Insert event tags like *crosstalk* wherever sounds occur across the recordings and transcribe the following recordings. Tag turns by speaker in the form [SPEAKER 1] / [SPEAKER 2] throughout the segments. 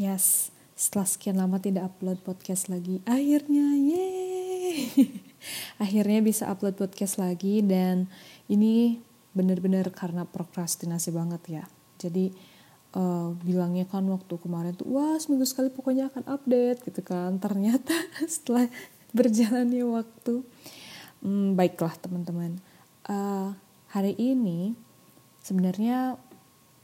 [SPEAKER 1] Yes, setelah sekian lama tidak upload podcast lagi, akhirnya yeay. *laughs* akhirnya bisa upload podcast lagi dan ini bener-bener karena prokrastinasi banget ya. Jadi uh, bilangnya kan waktu kemarin tuh wah seminggu sekali pokoknya akan update gitu kan. Ternyata *laughs* setelah berjalannya waktu, hmm, baiklah teman-teman. Uh, hari ini sebenarnya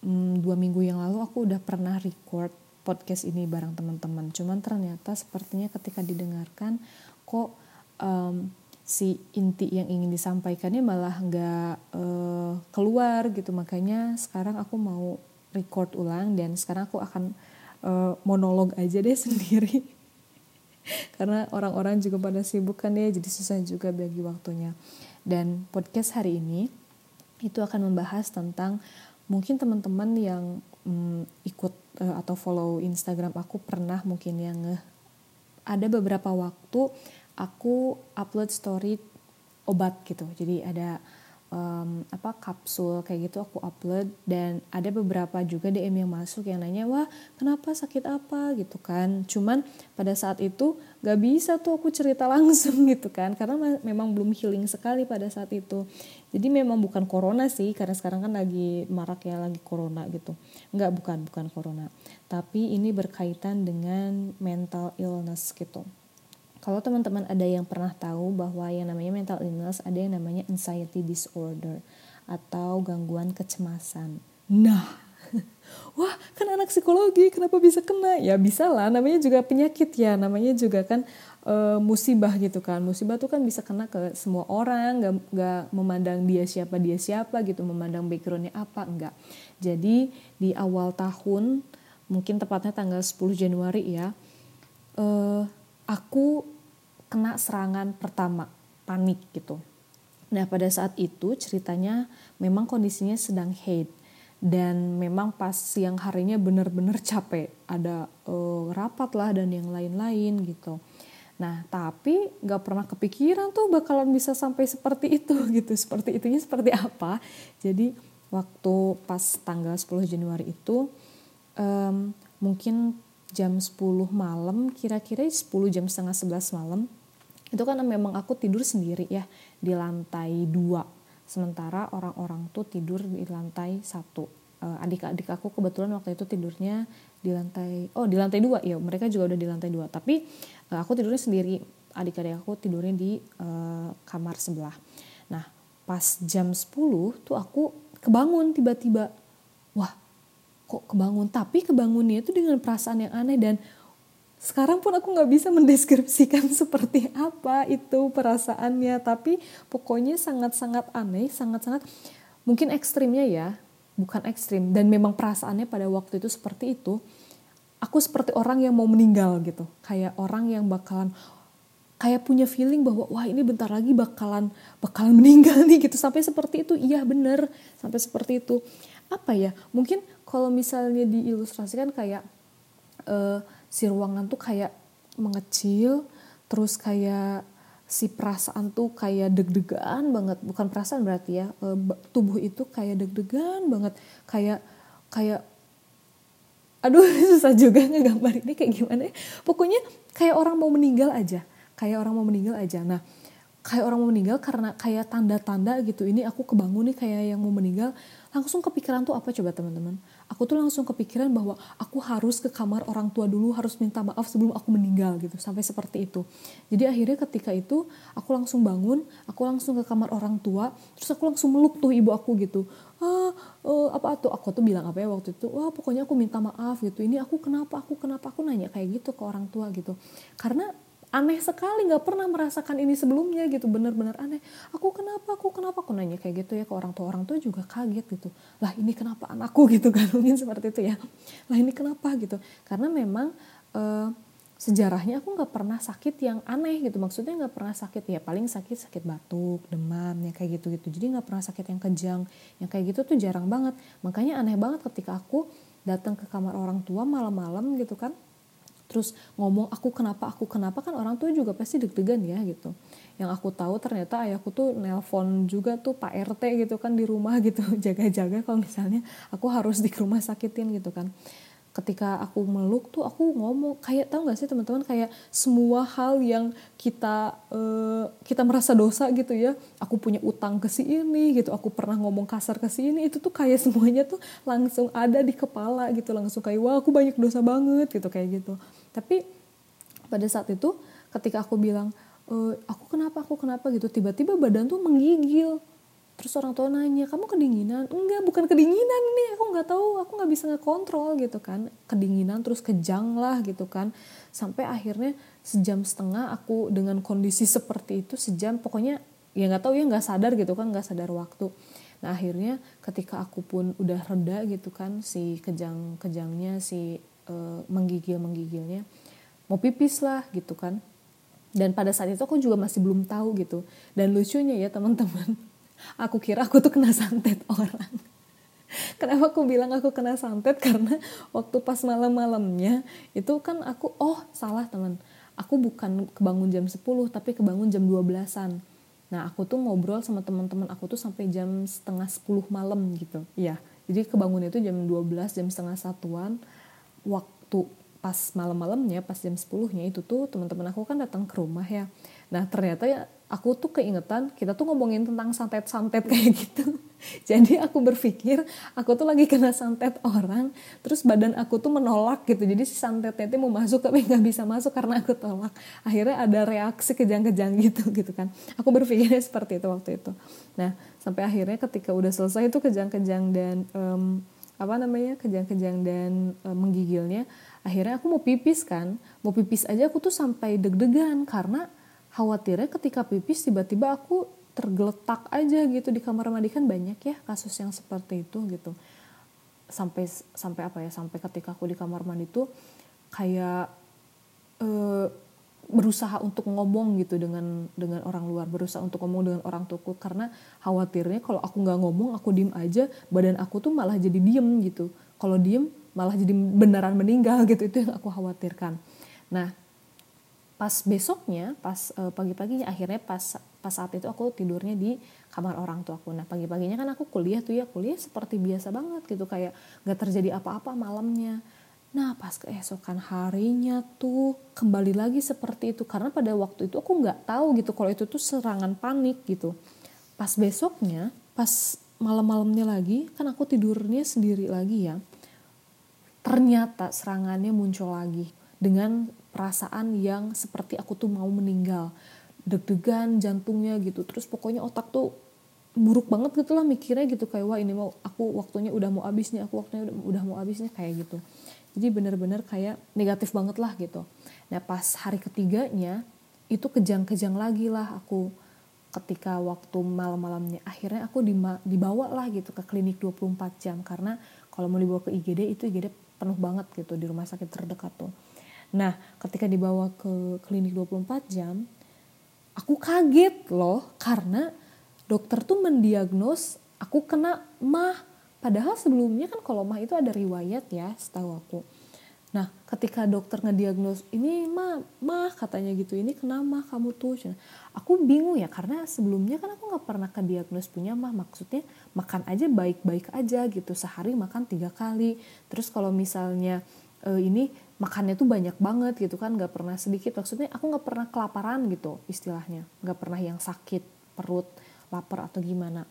[SPEAKER 1] hmm, dua minggu yang lalu aku udah pernah record podcast ini bareng teman-teman. Cuman ternyata sepertinya ketika didengarkan kok um, si inti yang ingin disampaikannya malah nggak uh, keluar gitu. Makanya sekarang aku mau record ulang dan sekarang aku akan uh, monolog aja deh *laughs* sendiri. Karena orang-orang juga pada sibuk kan ya, jadi susah juga bagi waktunya. Dan podcast hari ini itu akan membahas tentang mungkin teman-teman yang um, ikut uh, atau follow Instagram aku pernah mungkin yang nge ada beberapa waktu aku upload story obat gitu. Jadi ada um, apa kapsul kayak gitu aku upload. Dan ada beberapa juga DM yang masuk yang nanya wah kenapa sakit apa? gitu kan. Cuman pada saat itu gak bisa tuh aku cerita *laughs* langsung gitu kan karena memang belum healing sekali pada saat itu. Jadi memang bukan corona sih karena sekarang kan lagi marak ya lagi corona gitu. Nggak bukan bukan corona. Tapi ini berkaitan dengan mental illness gitu kalau teman-teman ada yang pernah tahu bahwa yang namanya mental illness ada yang namanya anxiety disorder atau gangguan kecemasan. Nah, *laughs* wah kan anak psikologi kenapa bisa kena? Ya bisa lah, namanya juga penyakit ya, namanya juga kan e, musibah gitu kan. Musibah tuh kan bisa kena ke semua orang, gak, gak memandang dia siapa dia siapa gitu, memandang backgroundnya apa enggak. Jadi di awal tahun, mungkin tepatnya tanggal 10 Januari ya, e, aku kena serangan pertama, panik gitu. Nah pada saat itu ceritanya memang kondisinya sedang hate dan memang pas siang harinya benar-benar capek ada uh, rapat lah dan yang lain-lain gitu. Nah tapi gak pernah kepikiran tuh bakalan bisa sampai seperti itu *laughs* gitu. Seperti itunya seperti apa. Jadi waktu pas tanggal 10 Januari itu um, mungkin jam 10 malam kira-kira 10 jam setengah 11 malam itu kan memang aku tidur sendiri ya di lantai dua. Sementara orang-orang tuh tidur di lantai satu. Uh, adik-adik aku kebetulan waktu itu tidurnya di lantai oh di lantai dua ya mereka juga udah di lantai dua. Tapi uh, aku tidurnya sendiri. Adik-adik aku tidurnya di uh, kamar sebelah. Nah pas jam 10 tuh aku kebangun tiba-tiba kok kebangun? Tapi kebangunnya itu dengan perasaan yang aneh dan sekarang pun aku nggak bisa *laughs* mendeskripsikan seperti apa itu perasaannya. Tapi pokoknya sangat-sangat aneh sangat-sangat mungkin ekstrimnya ya bukan ekstrim. Dan memang perasaannya pada waktu itu seperti itu. Aku seperti orang yang mau meninggal gitu. Kayak orang yang bakalan kayak punya feeling bahwa wah ini bentar lagi bakalan bakalan *laughs* meninggal nih gitu. Sampai seperti itu iya bener. Sampai seperti itu. Apa ya? Mungkin kalau misalnya diilustrasikan kayak uh, si ruangan tuh kayak mengecil terus kayak si perasaan tuh kayak deg-degan banget. Bukan perasaan berarti ya e, tubuh itu kayak deg-degan banget. Kayak kayak aduh *laughs* susah juga ngegambar ini kayak gimana ya. Pokoknya kayak orang mau meninggal aja kayak orang mau meninggal aja. Nah kayak orang mau meninggal karena kayak tanda-tanda gitu ini aku kebangun nih kayak yang mau meninggal. Langsung kepikiran tuh apa coba teman-teman aku tuh langsung kepikiran bahwa aku harus ke kamar orang tua dulu harus minta maaf sebelum aku meninggal gitu. Sampai seperti itu. Jadi akhirnya ketika itu aku langsung bangun aku langsung ke kamar orang tua terus aku langsung meluk tuh ibu aku gitu. Ah uh, apa tuh? Aku tuh bilang apa ya waktu itu wah pokoknya aku minta maaf gitu. Ini aku kenapa aku kenapa? Aku nanya kayak gitu ke orang tua gitu. Karena aneh sekali nggak pernah merasakan ini sebelumnya gitu bener-bener aneh. Aku kenapa aku kenapa? Aku nanya kayak gitu ya ke orang tua orang tua juga kaget gitu. Lah ini kenapa anakku *laughs* gitu kan mungkin seperti itu ya. Lah ini kenapa gitu? Karena memang uh, sejarahnya aku nggak pernah sakit yang aneh gitu. Maksudnya nggak pernah sakit ya paling sakit sakit batuk demam ya kayak gitu gitu jadi nggak pernah sakit yang kejang yang kayak gitu tuh jarang banget. Makanya aneh banget ketika aku datang ke kamar orang tua malam-malam gitu kan terus ngomong aku kenapa aku kenapa? Kan orang tua juga pasti deg-degan ya gitu. Yang aku tahu ternyata ayahku tuh nelpon juga tuh Pak RT gitu kan di rumah gitu *laughs* jaga-jaga kalau misalnya aku harus di rumah sakitin gitu kan ketika aku meluk tuh aku ngomong kayak tahu nggak sih teman-teman kayak semua hal yang kita uh, kita merasa dosa gitu ya. Aku punya utang ke si ini gitu aku pernah ngomong kasar ke si ini itu tuh kayak *laughs* semuanya tuh langsung ada di kepala gitu langsung kayak wah aku banyak dosa banget gitu kayak gitu. Tapi pada saat itu ketika aku bilang e, aku kenapa aku kenapa gitu tiba-tiba badan tuh menggigil terus orang tua nanya kamu kedinginan? Enggak bukan kedinginan nih aku nggak tahu aku nggak bisa ngekontrol gitu kan. Kedinginan terus kejang lah gitu kan. Sampai akhirnya sejam setengah aku dengan kondisi seperti itu sejam pokoknya ya nggak tahu ya nggak sadar gitu kan nggak sadar waktu. Nah akhirnya ketika aku pun udah reda gitu kan si kejang kejangnya si uh, menggigil menggigilnya mau pipis lah gitu kan. Dan pada saat itu aku juga masih belum tahu gitu. Dan lucunya ya teman-teman aku kira aku tuh kena santet *laughs* orang. Kenapa aku bilang aku kena santet? Karena waktu pas malam-malamnya itu kan aku oh salah teman. Aku bukan kebangun jam 10 tapi kebangun jam 12-an nah aku tuh ngobrol sama teman-teman aku tuh sampai jam setengah 10 malam gitu. Ya jadi kebangun itu jam 12 jam setengah satuan. Waktu pas malam-malamnya pas jam 10 nya itu tuh teman-teman aku kan datang ke rumah ya. Nah ternyata ya aku tuh keingetan kita tuh ngomongin tentang santet-santet *laughs* kayak gitu. Jadi aku berpikir aku tuh lagi kena santet orang, terus badan aku tuh menolak gitu. Jadi si santetnya tuh mau masuk tapi nggak bisa masuk karena aku tolak. Akhirnya ada reaksi kejang-kejang gitu gitu kan. Aku berpikirnya seperti itu waktu itu. Nah sampai akhirnya ketika udah selesai itu kejang-kejang dan um, apa namanya kejang-kejang dan um, menggigilnya, akhirnya aku mau pipis kan. Mau pipis aja aku tuh sampai deg-degan karena khawatirnya ketika pipis tiba-tiba aku tergeletak aja gitu di kamar mandi. Kan banyak ya kasus yang seperti itu gitu. Sampai sampai apa ya sampai ketika aku di kamar mandi tuh kayak e, berusaha untuk ngomong gitu dengan dengan orang luar. Berusaha untuk ngomong dengan orang tuku karena khawatirnya kalau aku nggak ngomong aku diem aja badan aku tuh malah jadi diem gitu. Kalau diem malah jadi beneran meninggal *laughs* gitu. Itu yang aku khawatirkan. Nah pas besoknya pas uh, pagi-paginya akhirnya pas pas saat itu aku tidurnya di kamar orang tua aku. Nah pagi-paginya kan aku kuliah tuh ya kuliah seperti biasa banget gitu kayak gak terjadi apa-apa malamnya. Nah pas keesokan harinya tuh kembali lagi seperti itu karena pada waktu itu aku nggak tahu gitu kalau itu tuh serangan panik gitu. Pas besoknya pas malam-malamnya lagi kan aku tidurnya sendiri lagi ya ternyata serangannya muncul lagi dengan perasaan yang seperti aku tuh mau meninggal. Deg-degan jantungnya gitu. Terus pokoknya otak tuh buruk banget gitu lah mikirnya gitu. Kayak wah ini mau aku waktunya udah mau habis nih aku waktunya udah, udah mau habis nih kayak gitu. Jadi bener-bener kayak negatif banget lah gitu. Nah pas hari ketiganya itu kejang-kejang lagi lah aku. Ketika waktu malam-malamnya akhirnya aku dibawa lah gitu ke klinik 24 jam. Karena kalau mau dibawa ke IGD itu IGD penuh banget gitu di rumah sakit terdekat tuh Nah, ketika dibawa ke klinik 24 jam, aku kaget loh karena dokter tuh mendiagnos aku kena mah. Padahal sebelumnya kan kalau mah itu ada riwayat ya, setahu aku. Nah, ketika dokter ngediagnos ini mah mah katanya gitu, ini kena mah kamu tuh. Aku bingung ya karena sebelumnya kan aku nggak pernah ke diagnos punya mah. Maksudnya makan aja baik-baik aja gitu, sehari makan tiga kali. Terus kalau misalnya uh, ini makannya tuh banyak banget gitu kan nggak pernah sedikit. Maksudnya aku nggak pernah kelaparan gitu istilahnya. Nggak pernah yang sakit perut lapar atau gimana.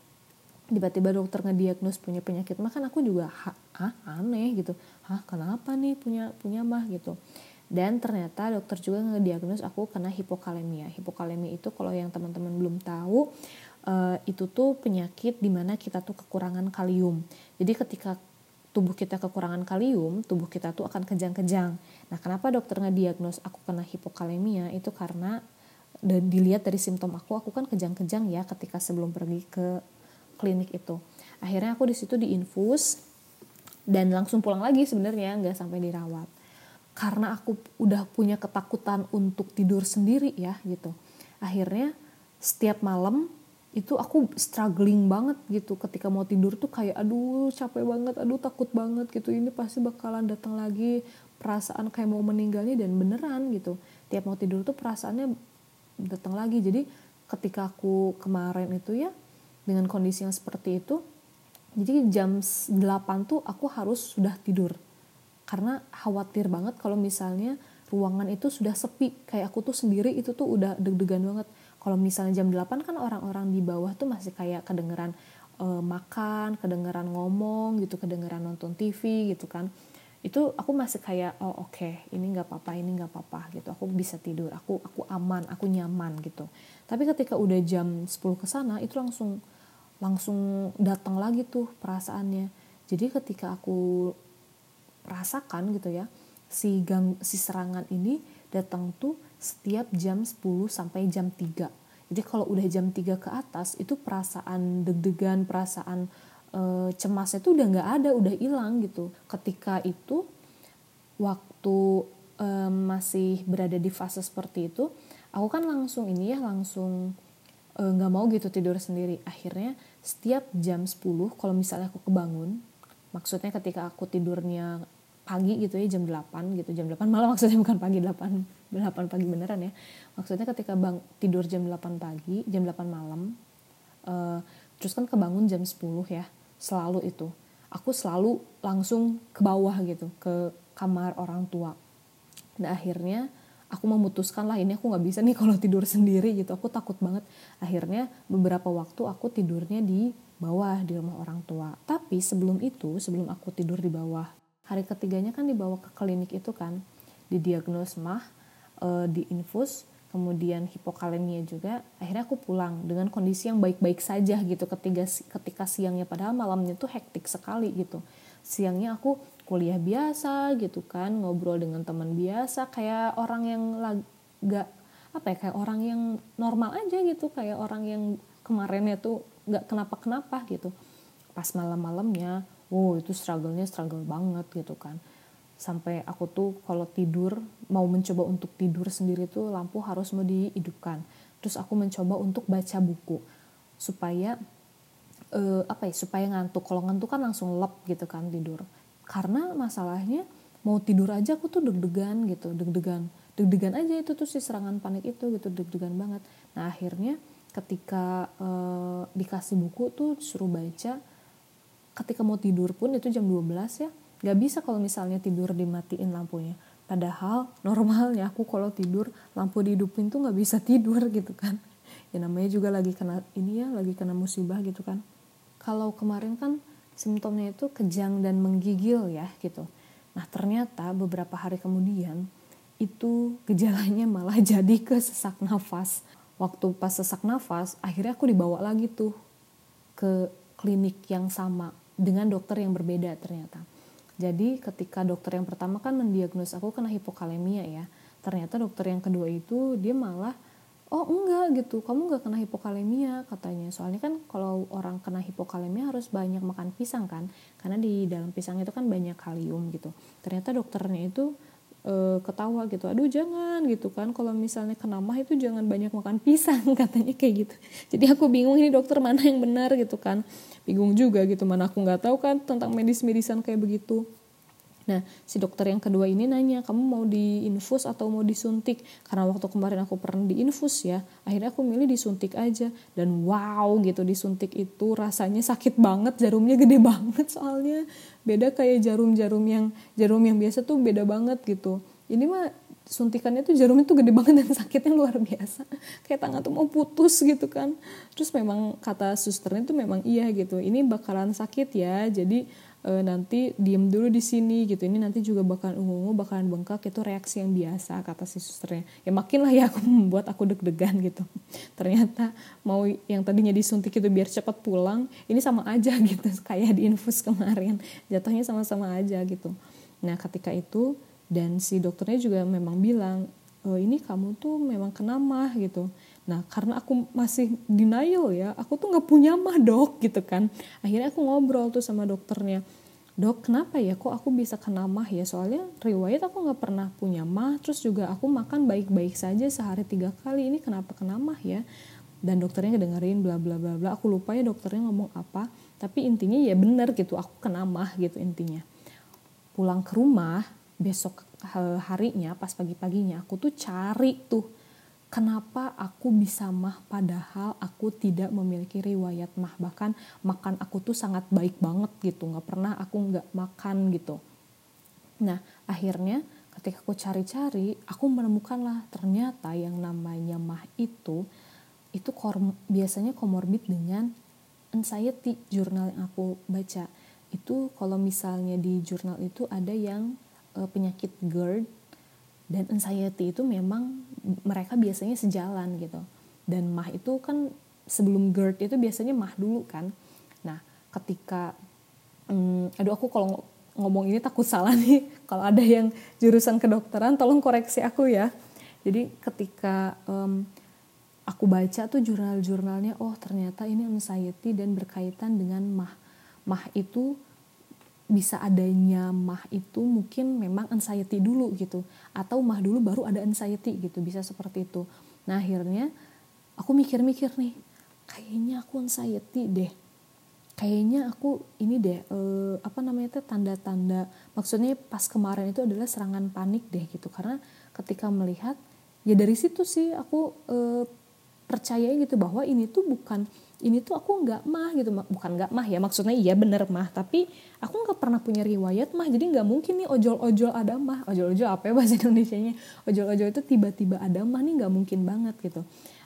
[SPEAKER 1] Tiba-tiba dokter ngediagnos punya penyakit makan aku juga ah aneh gitu. Ah kenapa nih punya punya mah? gitu. Dan ternyata dokter juga ngediagnos aku kena hipokalemia. Hipokalemia itu kalau yang teman-teman belum tahu uh, itu tuh penyakit di mana kita tuh kekurangan kalium. Jadi ketika tubuh kita kekurangan kalium, tubuh kita tuh akan kejang-kejang. Nah, kenapa dokter ngediagnos aku kena hipokalemia? Itu karena dilihat dari simptom aku, aku kan kejang-kejang ya ketika sebelum pergi ke klinik itu. Akhirnya aku di situ diinfus dan langsung pulang lagi sebenarnya nggak sampai dirawat. Karena aku udah punya ketakutan untuk tidur sendiri ya gitu. Akhirnya setiap malam itu aku struggling banget gitu. Ketika mau tidur tuh kayak aduh capek banget aduh takut banget gitu. Ini pasti bakalan datang lagi perasaan kayak mau meninggalnya dan beneran gitu. Tiap mau tidur tuh perasaannya datang lagi. Jadi ketika aku kemarin itu ya dengan kondisi yang seperti itu jadi jam 8 tuh aku harus sudah tidur. Karena khawatir banget kalau misalnya ruangan itu sudah sepi. Kayak aku tuh sendiri itu tuh udah deg-degan banget kalau misalnya jam 8 kan orang-orang di bawah tuh masih kayak kedengeran uh, makan kedengeran ngomong gitu kedengeran nonton TV gitu kan. Itu aku masih kayak oh oke okay, ini nggak apa-apa ini nggak apa-apa gitu. Aku bisa tidur aku aku aman aku nyaman gitu. Tapi ketika udah jam 10 ke sana itu langsung langsung datang lagi tuh perasaannya. Jadi ketika aku rasakan gitu ya si gang si serangan ini datang tuh setiap jam 10 sampai jam 3. Jadi kalau udah jam 3 ke atas itu perasaan deg-degan, perasaan e, cemasnya tuh udah nggak ada, udah hilang gitu. Ketika itu waktu e, masih berada di fase seperti itu, aku kan langsung ini ya langsung eh, nggak e, mau gitu tidur sendiri. Akhirnya setiap jam 10 kalau misalnya aku kebangun, maksudnya ketika aku tidurnya pagi gitu ya jam 8 gitu jam 8 malam maksudnya bukan pagi 8 8 pagi beneran ya. Maksudnya ketika bang tidur jam 8 pagi jam 8 malam uh, terus kan kebangun jam 10 ya selalu itu. Aku selalu langsung ke bawah gitu ke kamar orang tua. Nah akhirnya aku memutuskan lah ini aku nggak bisa nih kalau tidur sendiri gitu. Aku takut banget. Akhirnya beberapa waktu aku tidurnya di bawah di rumah orang tua. Tapi sebelum itu sebelum aku tidur di bawah hari ketiganya kan dibawa ke klinik itu kan didiagnos mah e, diinfus kemudian hipokalemia juga akhirnya aku pulang dengan kondisi yang baik-baik saja gitu. Ketika ketika siangnya padahal malamnya tuh hektik sekali gitu. Siangnya aku kuliah biasa gitu kan ngobrol dengan teman biasa kayak orang yang gak apa ya kayak orang yang normal aja gitu. Kayak orang yang kemarinnya tuh nggak kenapa kenapa gitu. Pas malam-malamnya wow itu struggle-nya struggle banget gitu kan sampai aku tuh kalau tidur mau mencoba untuk tidur sendiri tuh lampu harus mau dihidupkan. Terus aku mencoba untuk baca buku supaya uh, apa ya supaya ngantuk. Kalau ngantuk kan langsung lep gitu kan tidur. Karena masalahnya mau tidur aja aku tuh deg-degan gitu deg-degan. Deg-degan aja itu tuh si serangan panik itu gitu deg-degan banget. Nah akhirnya ketika uh, dikasih buku tuh suruh baca ketika mau tidur pun itu jam 12 ya gak bisa kalau misalnya tidur dimatiin lampunya. Padahal normalnya aku kalau tidur lampu dihidupin tuh nggak bisa tidur gitu kan. Ya namanya juga lagi kena ini ya lagi kena musibah gitu kan. Kalau kemarin kan simptomnya itu kejang dan menggigil ya gitu. Nah ternyata beberapa hari kemudian itu gejalanya *laughs* malah jadi ke sesak nafas. Waktu pas sesak nafas akhirnya aku dibawa lagi tuh ke klinik yang sama dengan dokter yang berbeda ternyata. Jadi ketika dokter yang pertama kan mendiagnos aku kena hipokalemia ya. Ternyata dokter yang kedua itu dia malah oh enggak gitu kamu enggak kena hipokalemia katanya soalnya kan kalau orang kena hipokalemia harus banyak makan pisang kan karena di dalam pisang itu kan banyak kalium gitu ternyata dokternya itu e, ketawa gitu. Aduh jangan gitu kan. Kalau misalnya kena mah itu jangan banyak makan pisang *laughs* katanya kayak gitu. Jadi aku bingung ini dokter mana yang benar gitu kan. Bingung juga gitu mana aku nggak tahu kan tentang medis-medisan kayak begitu Nah, si dokter yang kedua ini nanya, kamu mau diinfus atau mau disuntik? Karena waktu kemarin aku pernah diinfus ya, akhirnya aku milih disuntik aja. Dan wow gitu, disuntik itu rasanya sakit banget, jarumnya gede *laughs* banget soalnya. Beda kayak jarum-jarum yang jarum yang biasa tuh beda banget gitu. Ini mah suntikannya tuh jarumnya tuh gede banget dan *laughs* sakitnya luar biasa kayak tangan tuh mau putus gitu kan terus memang kata susternya tuh memang iya gitu ini bakalan sakit ya jadi e, nanti diem dulu di sini gitu. Ini nanti juga bakalan ungu-ungu bakalan bengkak itu reaksi yang biasa kata si susternya. Ya makin lah ya aku *laughs* membuat aku deg-degan gitu. Ternyata mau yang tadinya disuntik itu biar cepat pulang ini sama aja *laughs* gitu kayak di infus kemarin. Jatuhnya sama-sama aja gitu. Nah ketika itu dan si dokternya juga memang bilang e, ini kamu tuh memang kena mah gitu nah karena aku masih denial ya aku tuh nggak punya mah dok gitu kan. Akhirnya aku ngobrol tuh sama dokternya. Dok kenapa ya kok aku bisa kena mah ya? Soalnya riwayat aku nggak pernah punya mah terus juga aku makan baik-baik saja sehari tiga kali. Ini kenapa kena mah ya? Dan dokternya ngedengerin bla bla bla bla. Aku lupa ya dokternya ngomong apa. Tapi intinya ya bener gitu aku kena mah gitu intinya. Pulang ke rumah besok harinya pas pagi-paginya aku tuh cari tuh kenapa aku bisa mah padahal aku tidak memiliki riwayat mah? Bahkan makan aku tuh sangat baik banget gitu. Nggak pernah aku nggak makan gitu. Nah akhirnya ketika aku cari-cari aku menemukanlah ternyata yang namanya mah itu itu biasanya komorbid dengan anxiety jurnal yang aku baca. Itu kalau misalnya di jurnal itu ada yang uh, penyakit GERD dan anxiety itu memang mereka biasanya sejalan gitu. Dan mah itu kan sebelum GERD itu biasanya mah dulu kan. Nah ketika um, aduh aku kalau ngomong ini takut salah *laughs* nih. Kalau ada yang jurusan kedokteran tolong koreksi aku ya. Jadi ketika um, aku baca tuh jurnal-jurnalnya oh ternyata ini anxiety dan berkaitan dengan mah. Mah itu bisa adanya mah itu mungkin memang anxiety dulu gitu. Atau mah dulu baru ada anxiety gitu bisa seperti itu. Nah akhirnya aku mikir-mikir nih kayaknya aku anxiety deh. Kayaknya aku ini deh uh, apa namanya itu tanda-tanda. Maksudnya pas kemarin itu adalah serangan panik deh gitu. Karena ketika melihat ya dari situ sih aku uh, percaya gitu bahwa ini tuh bukan ini tuh aku nggak mah gitu. Bukan nggak mah ya maksudnya iya bener mah tapi aku nggak pernah punya riwayat mah jadi nggak mungkin nih ojol-ojol ada mah. Ojol-ojol apa ya bahasa *laughs* Indonesia nya ojol-ojol itu tiba-tiba ada mah nih nggak mungkin banget gitu.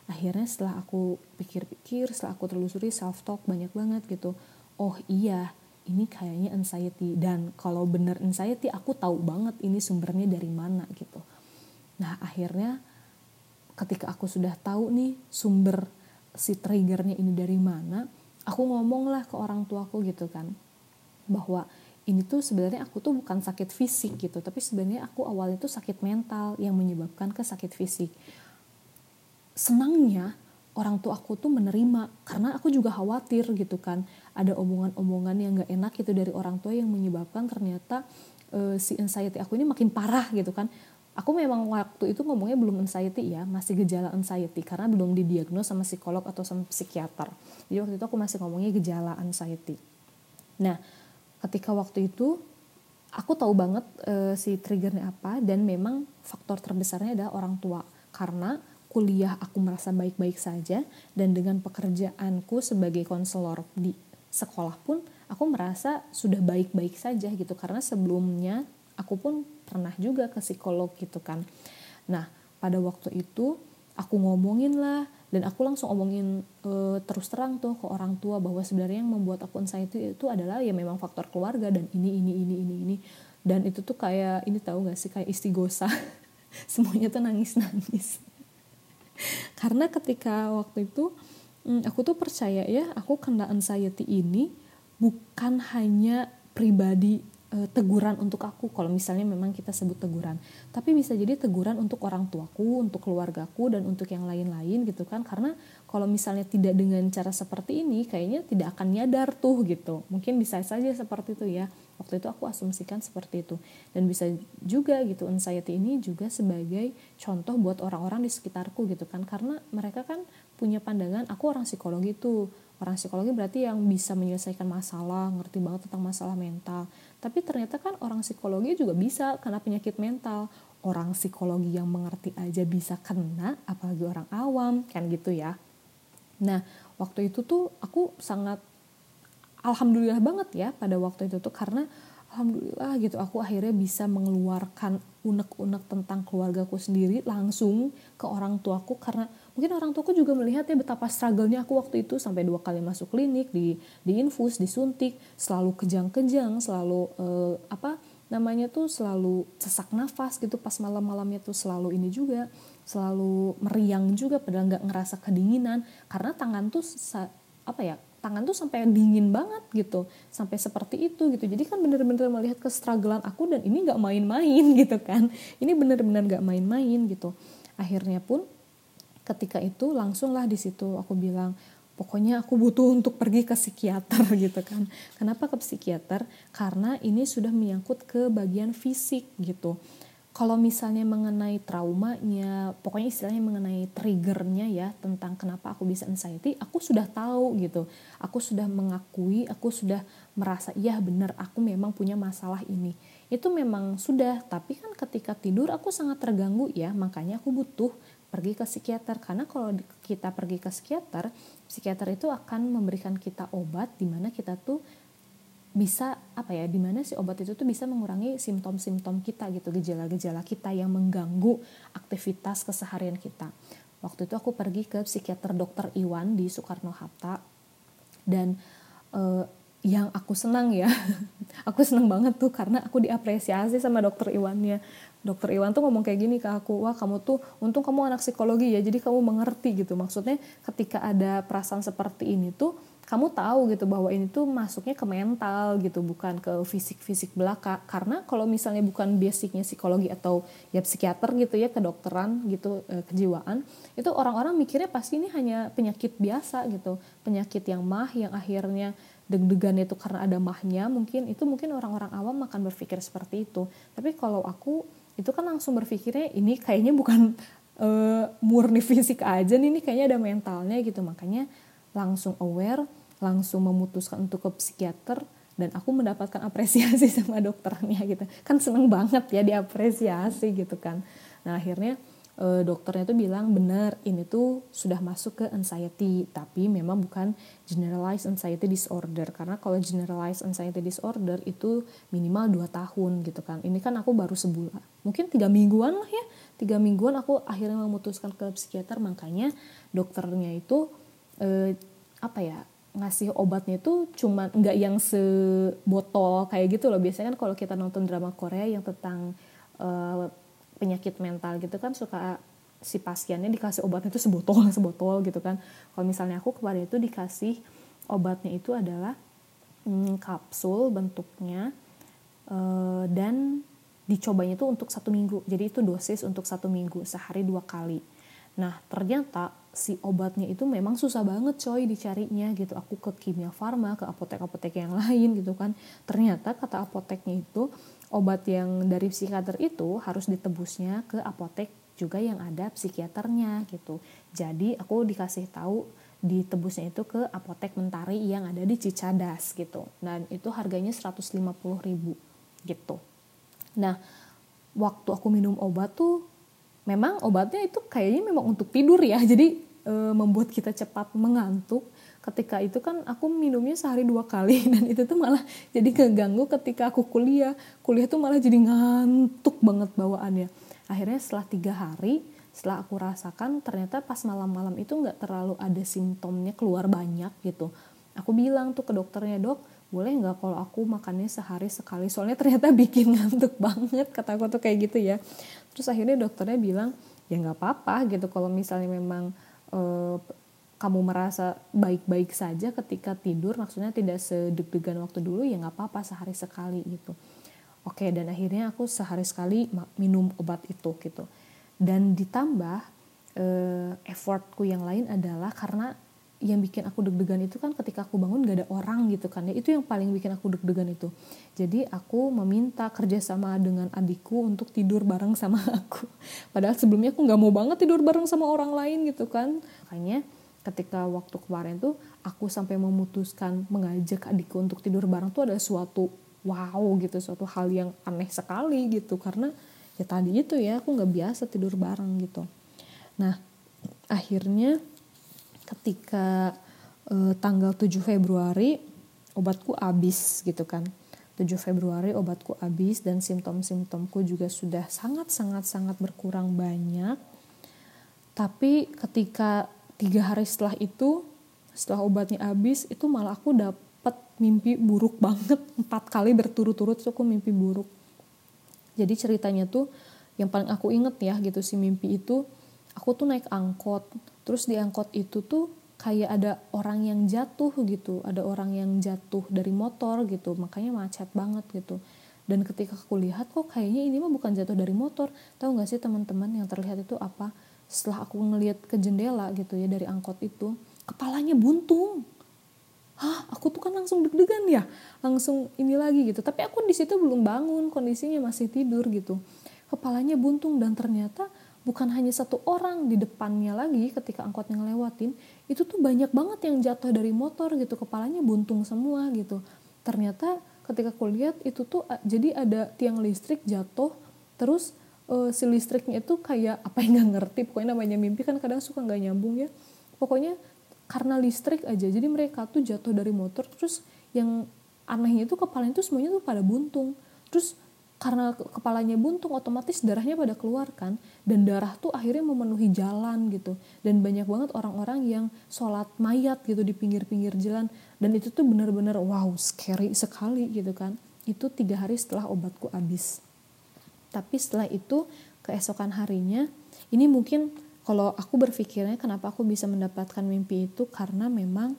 [SPEAKER 1] Akhirnya setelah aku pikir-pikir setelah aku telusuri self talk banyak banget gitu. Oh iya ini kayaknya anxiety. Dan kalau bener anxiety aku tahu banget ini sumbernya dari mana gitu. Nah akhirnya ketika aku sudah tahu nih sumber si triggernya ini dari mana aku ngomong lah ke orang tuaku gitu kan bahwa ini tuh sebenarnya aku tuh bukan sakit fisik gitu tapi sebenarnya aku awalnya tuh sakit mental yang menyebabkan ke sakit fisik. Senangnya orang tua aku tuh menerima karena aku juga khawatir gitu kan ada omongan-omongan yang gak enak itu dari orang tua yang menyebabkan ternyata uh, si anxiety aku ini makin parah gitu kan aku memang waktu itu ngomongnya belum anxiety ya masih gejala anxiety karena belum didiagnos sama psikolog atau sama psikiater. Jadi waktu itu aku masih ngomongnya gejala anxiety. Nah ketika waktu itu aku tahu banget uh, si triggernya apa dan memang faktor terbesarnya adalah orang tua. Karena kuliah aku merasa baik-baik saja dan dengan pekerjaanku sebagai konselor di sekolah pun aku merasa sudah baik-baik saja gitu. Karena sebelumnya aku pun pernah juga ke psikolog gitu kan. Nah pada waktu itu aku ngomongin lah dan aku langsung ngomongin e, terus terang tuh ke orang tua bahwa sebenarnya yang membuat aku anxiety itu adalah ya memang faktor keluarga dan ini ini ini ini ini. Dan itu tuh kayak ini tahu gak sih kayak istigosa. *laughs* Semuanya tuh nangis nangis *laughs* karena ketika waktu itu hmm, aku tuh percaya ya aku kena anxiety ini bukan hanya pribadi e, teguran untuk aku. Kalau misalnya memang kita sebut teguran. Tapi bisa jadi teguran untuk orang tuaku untuk keluargaku dan untuk yang lain-lain gitu kan. Karena kalau misalnya tidak dengan cara seperti ini kayaknya tidak akan nyadar tuh gitu. Mungkin bisa saja seperti itu ya. Waktu itu aku asumsikan seperti itu. Dan bisa juga gitu anxiety ini juga sebagai contoh buat orang-orang di sekitarku gitu kan. Karena mereka kan punya pandangan aku orang psikologi tuh. Orang psikologi berarti yang bisa menyelesaikan masalah ngerti banget tentang masalah mental tapi ternyata kan orang psikologi juga bisa kena penyakit mental. Orang psikologi yang mengerti aja bisa kena apalagi orang awam kan gitu ya. Nah waktu itu tuh aku sangat alhamdulillah banget ya pada waktu itu tuh karena alhamdulillah gitu aku akhirnya bisa mengeluarkan unek-unek tentang keluargaku sendiri langsung ke orang tuaku karena mungkin orang tuaku juga melihat ya betapa struggle-nya aku waktu itu sampai dua kali masuk klinik di di infus disuntik selalu kejang-kejang selalu uh, apa namanya tuh selalu sesak nafas gitu pas malam-malamnya tuh selalu ini juga selalu meriang juga padahal nggak ngerasa kedinginan karena tangan tuh apa ya tangan tuh sampai dingin banget gitu sampai seperti itu gitu. Jadi kan bener-bener melihat kestrugglean aku dan ini nggak main-main *laughs* gitu kan ini bener-bener nggak main-main gitu. Akhirnya pun ketika itu langsunglah di situ aku bilang pokoknya aku butuh untuk pergi ke psikiater *laughs* gitu kan. Kenapa ke psikiater? Karena ini sudah menyangkut ke bagian fisik gitu. Kalau misalnya mengenai traumanya pokoknya istilahnya mengenai triggernya ya tentang kenapa aku bisa anxiety aku sudah tahu gitu. Aku sudah mengakui aku sudah merasa iya benar aku memang punya masalah ini. Itu memang sudah tapi kan ketika tidur aku sangat terganggu ya makanya aku butuh pergi ke psikiater. Karena kalau kita pergi ke psikiater psikiater itu akan memberikan kita obat di mana kita tuh bisa apa ya di mana si obat itu tuh bisa mengurangi simptom-simptom kita gitu gejala-gejala kita yang mengganggu aktivitas keseharian kita. Waktu itu aku pergi ke psikiater dokter Iwan di Soekarno Hatta. Dan uh, yang aku senang ya *laughs* aku senang banget tuh karena aku diapresiasi sama dokter Iwannya dokter Iwan tuh ngomong kayak gini ke aku wah kamu tuh untung kamu anak psikologi ya jadi kamu mengerti gitu. Maksudnya ketika ada perasaan seperti ini tuh kamu tahu gitu bahwa ini tuh masuknya ke mental gitu bukan ke fisik-fisik belaka. Karena kalau misalnya bukan basicnya psikologi atau ya psikiater gitu ya kedokteran gitu eh, kejiwaan itu orang-orang mikirnya pasti ini hanya penyakit biasa gitu. Penyakit yang mah yang akhirnya deg-degan itu karena ada mahnya mungkin itu mungkin orang-orang awam akan berpikir seperti itu. Tapi kalau aku itu kan langsung berpikirnya ini kayaknya bukan uh, murni fisik aja nih ini kayaknya ada mentalnya gitu. Makanya langsung aware langsung memutuskan untuk ke psikiater dan aku mendapatkan apresiasi *laughs* sama dokternya gitu. Kan seneng banget ya diapresiasi gitu kan. Nah akhirnya e, dokternya tuh bilang benar ini tuh sudah masuk ke anxiety tapi memang bukan generalized anxiety disorder. Karena kalau generalized anxiety disorder itu minimal 2 tahun gitu kan. Ini kan aku baru sebulan. Mungkin tiga mingguan lah ya. Tiga mingguan aku akhirnya memutuskan ke psikiater. Makanya dokternya itu e, apa ya ngasih obatnya itu cuma nggak yang sebotol kayak gitu loh. Biasanya kan kalau kita nonton drama Korea yang tentang uh, penyakit mental gitu kan suka si pasiennya dikasih obatnya itu sebotol *laughs* sebotol gitu kan. Kalau misalnya aku kemarin itu dikasih obatnya itu adalah hmm, kapsul bentuknya uh, dan dicobanya itu untuk satu minggu. Jadi itu dosis untuk satu minggu sehari dua kali. Nah ternyata si obatnya itu memang susah banget coy dicarinya gitu. Aku ke kimia farma ke apotek-apotek yang *laughs* lain gitu kan. Ternyata kata apoteknya itu obat yang dari psikiater itu harus ditebusnya ke apotek juga yang ada psikiaternya gitu. Jadi aku dikasih tahu ditebusnya itu ke apotek mentari yang ada di Cicadas gitu. Dan itu harganya 150 ribu gitu. Nah waktu aku minum obat tuh memang obatnya itu kayaknya memang untuk tidur ya. Jadi e, membuat kita cepat mengantuk ketika itu kan aku minumnya sehari dua kali *laughs* dan itu tuh malah jadi keganggu ketika aku kuliah. Kuliah tuh malah jadi ngantuk banget bawaannya. Akhirnya setelah tiga hari setelah aku rasakan ternyata pas malam-malam itu nggak terlalu ada simptomnya keluar banyak gitu. Aku bilang tuh ke dokternya dok boleh nggak kalau aku makannya sehari sekali? Soalnya ternyata *laughs* bikin ngantuk banget kata aku tuh kayak gitu ya. Terus akhirnya dokternya bilang ya nggak apa-apa gitu kalau misalnya memang uh, kamu merasa baik-baik saja ketika tidur maksudnya tidak sedeg-degan waktu dulu ya nggak apa-apa sehari sekali gitu. Oke dan akhirnya aku sehari sekali minum obat itu gitu. Dan ditambah uh, effortku yang lain adalah karena yang bikin aku deg-degan itu kan ketika aku bangun gak ada orang gitu kan ya. Itu yang paling bikin aku deg-degan itu. Jadi aku meminta kerjasama dengan adikku untuk tidur bareng sama *laughs* aku. Padahal sebelumnya aku nggak mau banget tidur bareng sama orang lain gitu kan. Makanya ketika waktu kemarin tuh aku sampai memutuskan mengajak adikku untuk tidur bareng tuh ada suatu wow gitu suatu hal yang aneh sekali gitu. Karena ya tadi itu ya aku nggak biasa tidur bareng gitu. Nah akhirnya ketika uh, tanggal 7 Februari obatku habis gitu kan. 7 Februari obatku habis dan simptom-simptomku juga sudah sangat-sangat-sangat berkurang banyak. Tapi ketika tiga hari setelah itu setelah obatnya habis itu malah aku dapat mimpi buruk banget. Empat kali berturut-turut aku mimpi buruk. Jadi ceritanya tuh yang paling aku inget ya gitu si mimpi itu aku tuh naik angkot. Terus di angkot itu tuh kayak ada orang yang jatuh gitu. Ada orang yang jatuh dari motor gitu. Makanya macet banget gitu. Dan ketika aku lihat kok kayaknya ini mah bukan jatuh dari motor. Tahu nggak sih teman-teman yang terlihat itu apa setelah aku ngelihat ke jendela gitu ya dari angkot itu kepalanya buntung. Hah aku tuh kan langsung deg-degan ya langsung ini lagi gitu. Tapi aku di situ belum bangun kondisinya masih tidur gitu. Kepalanya buntung dan ternyata bukan hanya satu orang di depannya lagi ketika angkotnya ngelewatin itu tuh banyak banget yang jatuh dari motor gitu kepalanya buntung semua gitu. Ternyata ketika aku lihat itu tuh jadi ada tiang listrik jatuh terus uh, si listriknya itu kayak apa yang nggak ngerti pokoknya namanya mimpi kan kadang suka nggak nyambung ya. Pokoknya karena listrik aja jadi mereka tuh jatuh dari motor terus yang anehnya itu kepalanya itu semuanya tuh pada buntung. Terus karena kepalanya buntung otomatis darahnya pada keluar kan. Dan darah tuh akhirnya memenuhi jalan gitu. Dan banyak banget orang-orang yang sholat mayat gitu di pinggir-pinggir jalan. Dan itu tuh bener-bener wow scary sekali gitu kan. Itu tiga hari setelah obatku habis tapi setelah itu keesokan harinya ini mungkin kalau aku berpikirnya kenapa aku bisa mendapatkan mimpi itu karena memang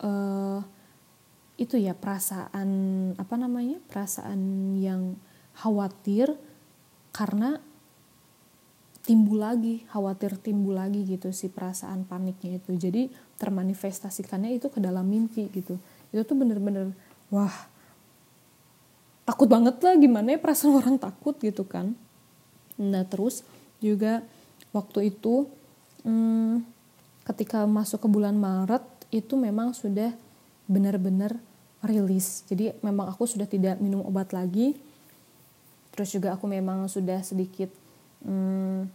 [SPEAKER 1] uh, itu ya perasaan apa namanya perasaan yang khawatir karena timbul lagi khawatir timbul lagi gitu si perasaan paniknya itu. Jadi termanifestasikannya itu ke dalam mimpi gitu. Itu tuh bener-bener wah takut banget lah gimana ya perasaan orang takut gitu kan. Nah terus juga waktu itu hmm, ketika masuk ke bulan Maret itu memang sudah benar-benar rilis. Jadi memang aku sudah tidak minum obat lagi. Terus juga aku memang sudah sedikit hmm,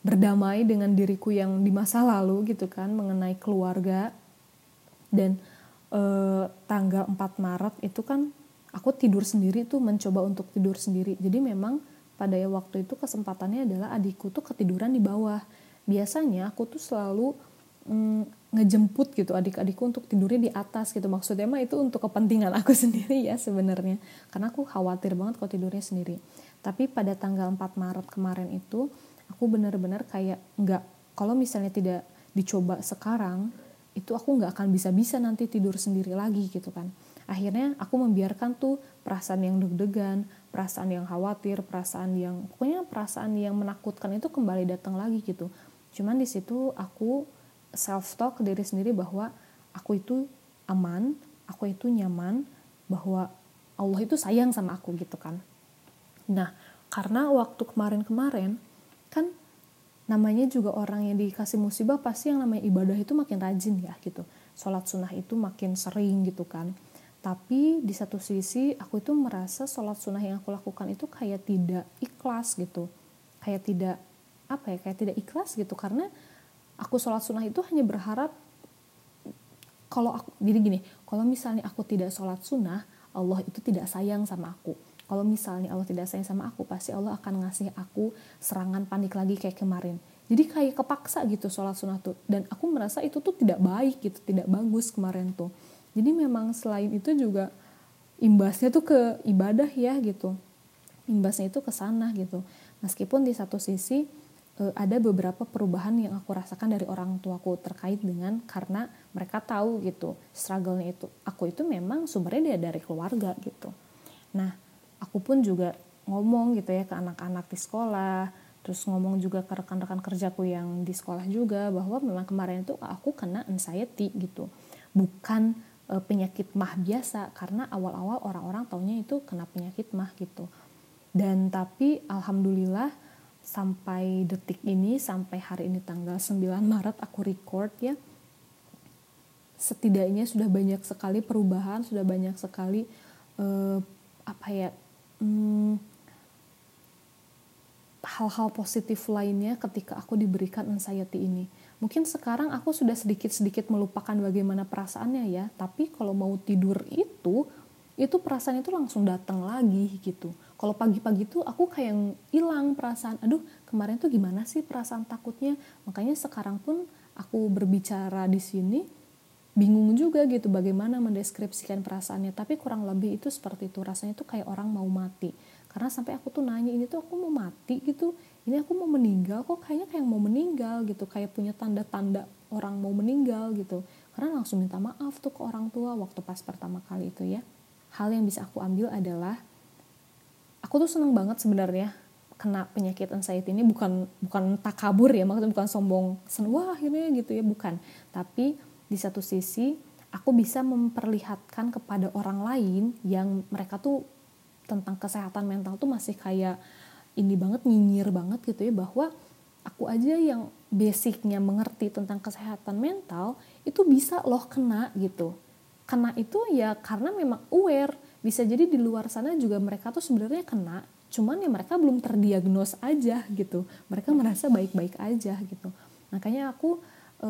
[SPEAKER 1] berdamai dengan diriku yang di masa lalu gitu kan mengenai keluarga. Dan eh, tanggal 4 Maret itu kan aku tidur sendiri tuh mencoba untuk tidur sendiri. Jadi memang pada waktu itu kesempatannya adalah adikku tuh ketiduran di bawah. Biasanya aku tuh selalu mm, ngejemput gitu adik-adikku untuk tidurnya di atas gitu. Maksudnya mah itu untuk kepentingan aku *laughs* sendiri ya sebenarnya. Karena aku khawatir banget kalau tidurnya sendiri. Tapi pada tanggal 4 Maret kemarin itu aku benar-benar kayak nggak kalau misalnya tidak dicoba sekarang itu aku nggak akan bisa-bisa nanti tidur sendiri lagi gitu kan akhirnya aku membiarkan tuh perasaan yang deg-degan perasaan yang khawatir perasaan yang pokoknya perasaan yang menakutkan itu kembali datang lagi gitu cuman di situ aku self talk ke diri sendiri bahwa aku itu aman, aku itu nyaman, bahwa Allah itu sayang sama aku gitu kan. Nah, karena waktu kemarin-kemarin kan namanya juga orang yang dikasih musibah pasti yang namanya ibadah itu makin rajin ya gitu. Sholat sunnah itu makin sering gitu kan. Tapi di satu sisi aku itu merasa sholat sunnah yang aku lakukan itu kayak tidak ikhlas gitu. Kayak tidak apa ya kayak tidak ikhlas gitu. Karena aku sholat sunnah itu hanya berharap kalau aku jadi gini kalau misalnya aku tidak sholat sunnah Allah itu tidak sayang sama aku. Kalau misalnya Allah tidak sayang sama aku pasti Allah akan ngasih aku serangan panik lagi kayak kemarin. Jadi kayak kepaksa gitu sholat sunnah tuh. Dan aku merasa itu tuh tidak baik gitu tidak bagus kemarin tuh jadi memang selain itu juga imbasnya tuh ke ibadah ya gitu. Imbasnya itu ke sana gitu. Meskipun di satu sisi uh, ada beberapa perubahan yang aku rasakan dari orang tuaku terkait dengan karena mereka tahu gitu struggle-nya itu. Aku itu memang sumbernya dia dari keluarga gitu. Nah aku pun juga ngomong gitu ya ke anak-anak di sekolah terus ngomong juga ke rekan-rekan kerjaku yang di sekolah juga bahwa memang kemarin itu aku kena anxiety gitu. Bukan e, penyakit mah biasa karena awal-awal orang-orang taunya itu kena penyakit mah gitu. Dan tapi alhamdulillah sampai detik ini sampai hari ini tanggal 9 Maret aku record ya setidaknya sudah banyak sekali perubahan sudah banyak sekali uh, apa ya hal hal-hal positif lainnya ketika aku diberikan anxiety ini mungkin sekarang aku sudah sedikit-sedikit melupakan bagaimana perasaannya ya. Tapi kalau mau tidur itu itu perasaan itu langsung datang lagi gitu. Kalau pagi-pagi tuh aku kayak hilang perasaan aduh kemarin tuh gimana sih perasaan takutnya? Makanya sekarang pun aku berbicara di sini bingung juga gitu bagaimana mendeskripsikan perasaannya. Tapi kurang lebih itu seperti itu rasanya tuh kayak orang mau mati. Karena sampai aku tuh nanya ini tuh aku mau mati gitu ini aku mau meninggal kok kayaknya kayak mau meninggal gitu kayak punya tanda-tanda orang mau meninggal gitu. Karena langsung minta maaf tuh ke orang tua waktu pas pertama kali itu ya. Hal yang bisa aku ambil adalah aku tuh seneng banget sebenarnya kena penyakit anxiety ini. Bukan bukan takabur ya maksudnya bukan sombong seneng wah akhirnya gitu ya bukan. Tapi di satu sisi aku bisa memperlihatkan kepada orang lain yang mereka tuh tentang kesehatan mental tuh masih kayak ini banget nyinyir banget gitu ya bahwa aku aja yang basicnya mengerti tentang kesehatan mental itu bisa loh kena gitu. Kena itu ya karena memang aware. Bisa jadi di luar sana juga mereka tuh sebenarnya kena cuman ya mereka belum terdiagnos aja gitu. Mereka merasa baik-baik aja gitu. Makanya aku e,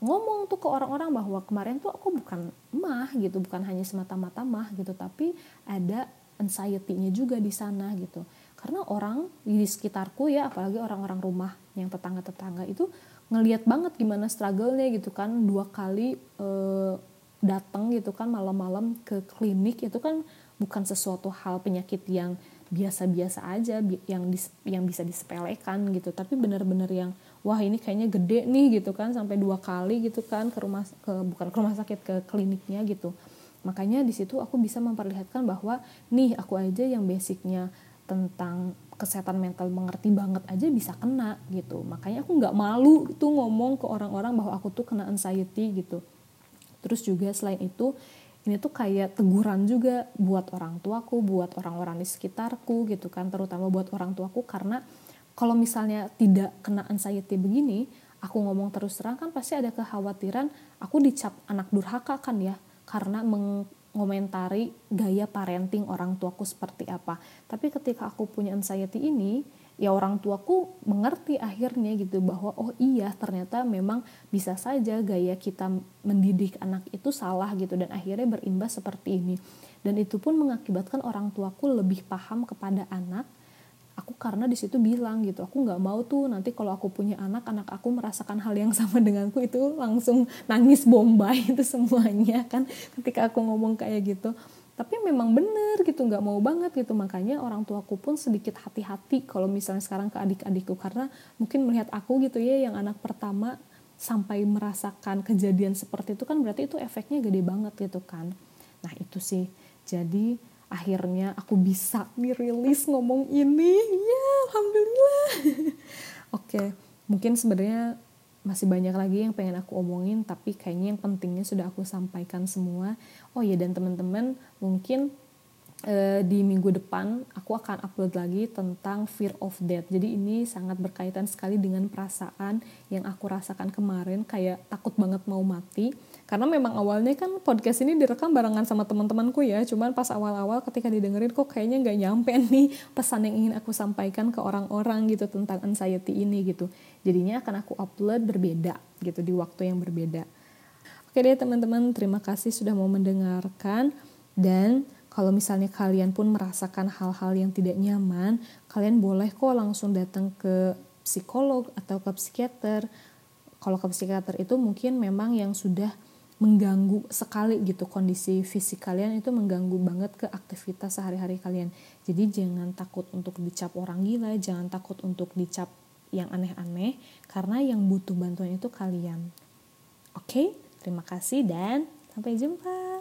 [SPEAKER 1] ngomong tuh ke orang-orang bahwa kemarin tuh aku bukan mah gitu bukan hanya semata-mata mah gitu tapi ada anxiety-nya juga di sana gitu karena orang di sekitarku ya apalagi orang-orang rumah yang tetangga-tetangga itu ngelihat banget gimana struggle-nya gitu kan. Dua kali e, datang gitu kan malam-malam ke klinik itu kan bukan sesuatu hal penyakit yang biasa-biasa aja yang dis, yang bisa disepelekan gitu. Tapi benar-benar yang wah ini kayaknya gede nih gitu kan. Sampai dua kali gitu kan ke rumah ke bukan ke rumah sakit ke kliniknya gitu. Makanya di situ aku bisa memperlihatkan bahwa nih aku aja yang basicnya tentang kesehatan mental mengerti banget aja bisa kena gitu. Makanya aku nggak malu tuh ngomong ke orang-orang bahwa aku tuh kena anxiety gitu. Terus juga selain itu ini tuh kayak teguran juga buat orang tuaku, buat orang-orang di sekitarku gitu kan, terutama buat orang tuaku. Karena kalau misalnya tidak kena anxiety begini, aku ngomong terus terang kan pasti ada kekhawatiran aku dicap anak durhaka kan ya, karena mengomentari gaya parenting orang tuaku seperti apa. Tapi ketika aku punya anxiety ini, ya orang tuaku mengerti akhirnya gitu bahwa oh iya ternyata memang bisa saja gaya kita mendidik anak itu salah gitu dan akhirnya berimbas seperti ini dan itu pun mengakibatkan orang tuaku lebih paham kepada anak aku karena di situ bilang gitu aku nggak mau tuh nanti kalau aku punya anak anak aku merasakan hal yang sama denganku itu langsung nangis bombay itu semuanya kan ketika aku ngomong kayak gitu. Tapi memang bener gitu nggak mau banget gitu. Makanya orang tuaku pun sedikit hati-hati kalau misalnya sekarang ke adik-adikku. Karena mungkin melihat aku gitu ya yang anak pertama sampai merasakan kejadian seperti itu kan berarti itu efeknya gede banget gitu kan. Nah itu sih. Jadi akhirnya aku bisa dirilis ngomong ini. Ya alhamdulillah. *laughs* Oke mungkin sebenarnya masih banyak lagi yang pengen aku omongin tapi kayaknya yang pentingnya sudah aku sampaikan semua. Oh ya dan teman-teman mungkin e, di minggu depan aku akan upload lagi tentang fear of death. Jadi ini sangat berkaitan sekali dengan perasaan yang aku rasakan kemarin kayak takut banget mau mati karena memang awalnya kan podcast ini direkam barengan sama teman-temanku ya. Cuman pas awal-awal ketika didengerin kok kayaknya nggak nyampe *laughs* nih pesan yang ingin aku sampaikan ke orang-orang gitu tentang anxiety ini gitu. Jadinya akan aku upload berbeda gitu di waktu yang berbeda. Oke deh teman-teman terima kasih sudah mau mendengarkan. Dan kalau misalnya kalian pun merasakan hal-hal yang tidak nyaman, kalian boleh kok langsung datang ke psikolog atau ke psikiater. Kalau ke psikiater itu mungkin memang yang sudah mengganggu sekali gitu kondisi fisik kalian itu mengganggu banget ke aktivitas sehari-hari kalian. Jadi jangan takut untuk dicap orang gila, jangan takut untuk dicap yang aneh-aneh karena yang butuh bantuan itu kalian. Oke, terima kasih dan sampai jumpa.